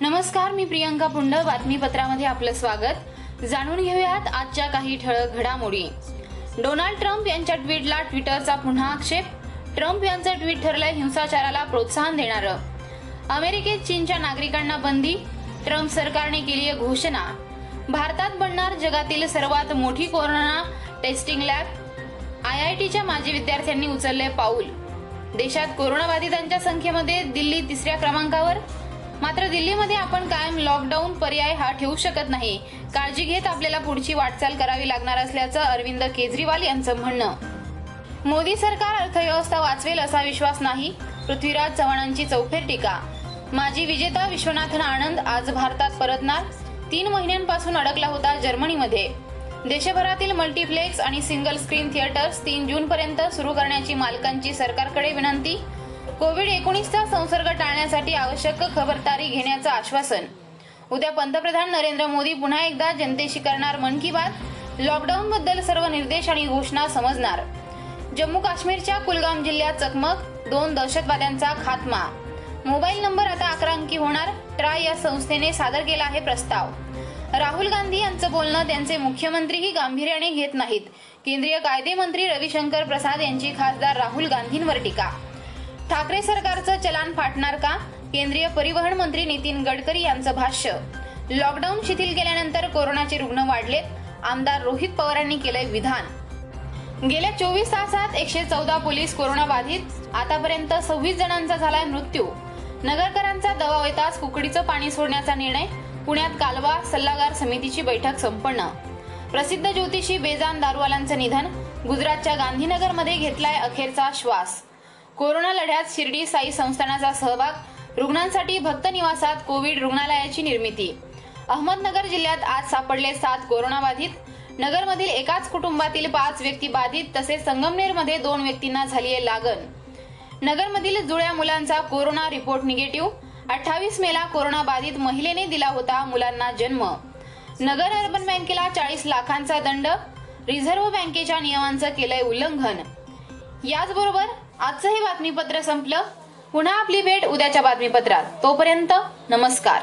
नमस्कार मी प्रियंका पुंड बातमीपत्रामध्ये आपलं स्वागत. जाणून घेऊयात आजच्या काही ठळक घडामोडी. डोनाल्ड ट्रम्प यांच्या ट्विटला ट्विटरचा पुन्हा आक्षेप. ट्रम्प यांचं ट्विट ठरलंय हिंसाचाराला प्रोत्साहन देणारं. अमेरिकेत चीनच्या नागरिकांना बंदी. ट्रम्प सरकारने केली आहे घोषणा. भारतात बनणार जगातील सर्वात मोठी corona testing lab. I I टीच्या माजी विद्यार्थ्यांनी उचलले पाऊल. देशात कोरोनाबाधितांच्या संख्येमध्ये दिल्ली तिसऱ्या क्रमांकावर. मात्र दिल्लीमध्ये आपण कायम लॉकडाऊन पर्याय हा ठेवू शकत नाही. काळजी घेत आपल्याला पुढची वाटचाल करावी लागणार असल्याचं अरविंद केजरीवाल यांचं म्हणणं. मोदी सरकार अर्थव्यवस्था वाचवेल असा विश्वास नाही. पृथ्वीराज चव्हाणांची चौफेर टीका. माजी विजेता विश्वनाथन आनंद आज भारतात परतणार. तीन महिन्यांपासून अडकला होता जर्मनीमध्ये. देशभरातील मल्टीप्लेक्स आणि सिंगल स्क्रीन थिएटर्स तीन जून पर्यंत सुरू करण्याची मालकांची सरकारकडे विनंती. कोविड एकोणीसचा संसर्ग टाळण्यासाठी आवश्यक खबरदारी घेण्याचं आश्वासन. उद्या पंतप्रधान नरेंद्र मोदी पुन्हा एकदा जनतेशी करणार मन की बात. लॉकडाऊन बद्दल सर्व निर्देश आणि घोषणा समजणार. जम्मू काश्मीरच्या कुलगाम जिल्ह्यात चकमक दोन दहशतवाद्यांचा खात्मा. मोबाईल नंबर आता अकरा अंकी होणार. ट्राय या संस्थेने सादर केला आहे प्रस्ताव. राहुल गांधी यांचं बोलणं त्यांचे मुख्यमंत्रीही गांभीर्याने घेत नाहीत. केंद्रीय कायदे मंत्री रविशंकर प्रसाद यांची खासदार राहुल गांधींवर टीका. ठाकरे सरकारचं चलान फाटणार का? केंद्रीय परिवहन मंत्री नितीन गडकरी यांचं भाष्य. लॉकडाऊन शिथिल केल्यानंतर कोरोनाचे रुग्ण वाढलेत. आमदार रोहित पवारांनी केलंय विधान. गेल्या चोवीस तासात एकशे चौदा पोलीस कोरोना बाधित. आतापर्यंत सव्वीस जणांचा झालाय मृत्यू. नगरकरांचा दबाव येताच कुकडीचं पाणी सोडण्याचा निर्णय. पुण्यात कालवा सल्लागार समितीची बैठक संपन्न. प्रसिद्ध ज्योतिषी बेजान दारुवालांचं निधन. गुजरातच्या गांधीनगरमध्ये घेतलाय अखेरचा श्वास. कोरोना लढ्यात शिर्डी साई संस्थानाचा सहभाग रुग्णांसाठी भक्त निवासात कोविड रुग्णालयाची निर्मिती. अहमदनगर जिल्ह्यात आज सापडले सात कोरोनाबाधित. नगरमधील एकाच कुटुंबातील पाच व्यक्ती बाधित तसेच संगमनेरमध्ये दोन व्यक्तींना झाली आहे लागण. नगरमधील जुळ्या मुलांचा कोरोना रिपोर्ट निगेटिव्ह. अठ्ठावीस मेला कोरोना बाधित महिलेने दिला होता मुलांना जन्म. नगर अर्बन बँकेला चाळीस लाखांचा दंड. रिझर्व्ह बँकेच्या नियमांचं केलंय उल्लंघन. याचबरोबर आजचं हे बातमीपत्र संपलं. पुन्हा आपली भेट उद्याच्या बातमीपत्रात. तोपर्यंत नमस्कार.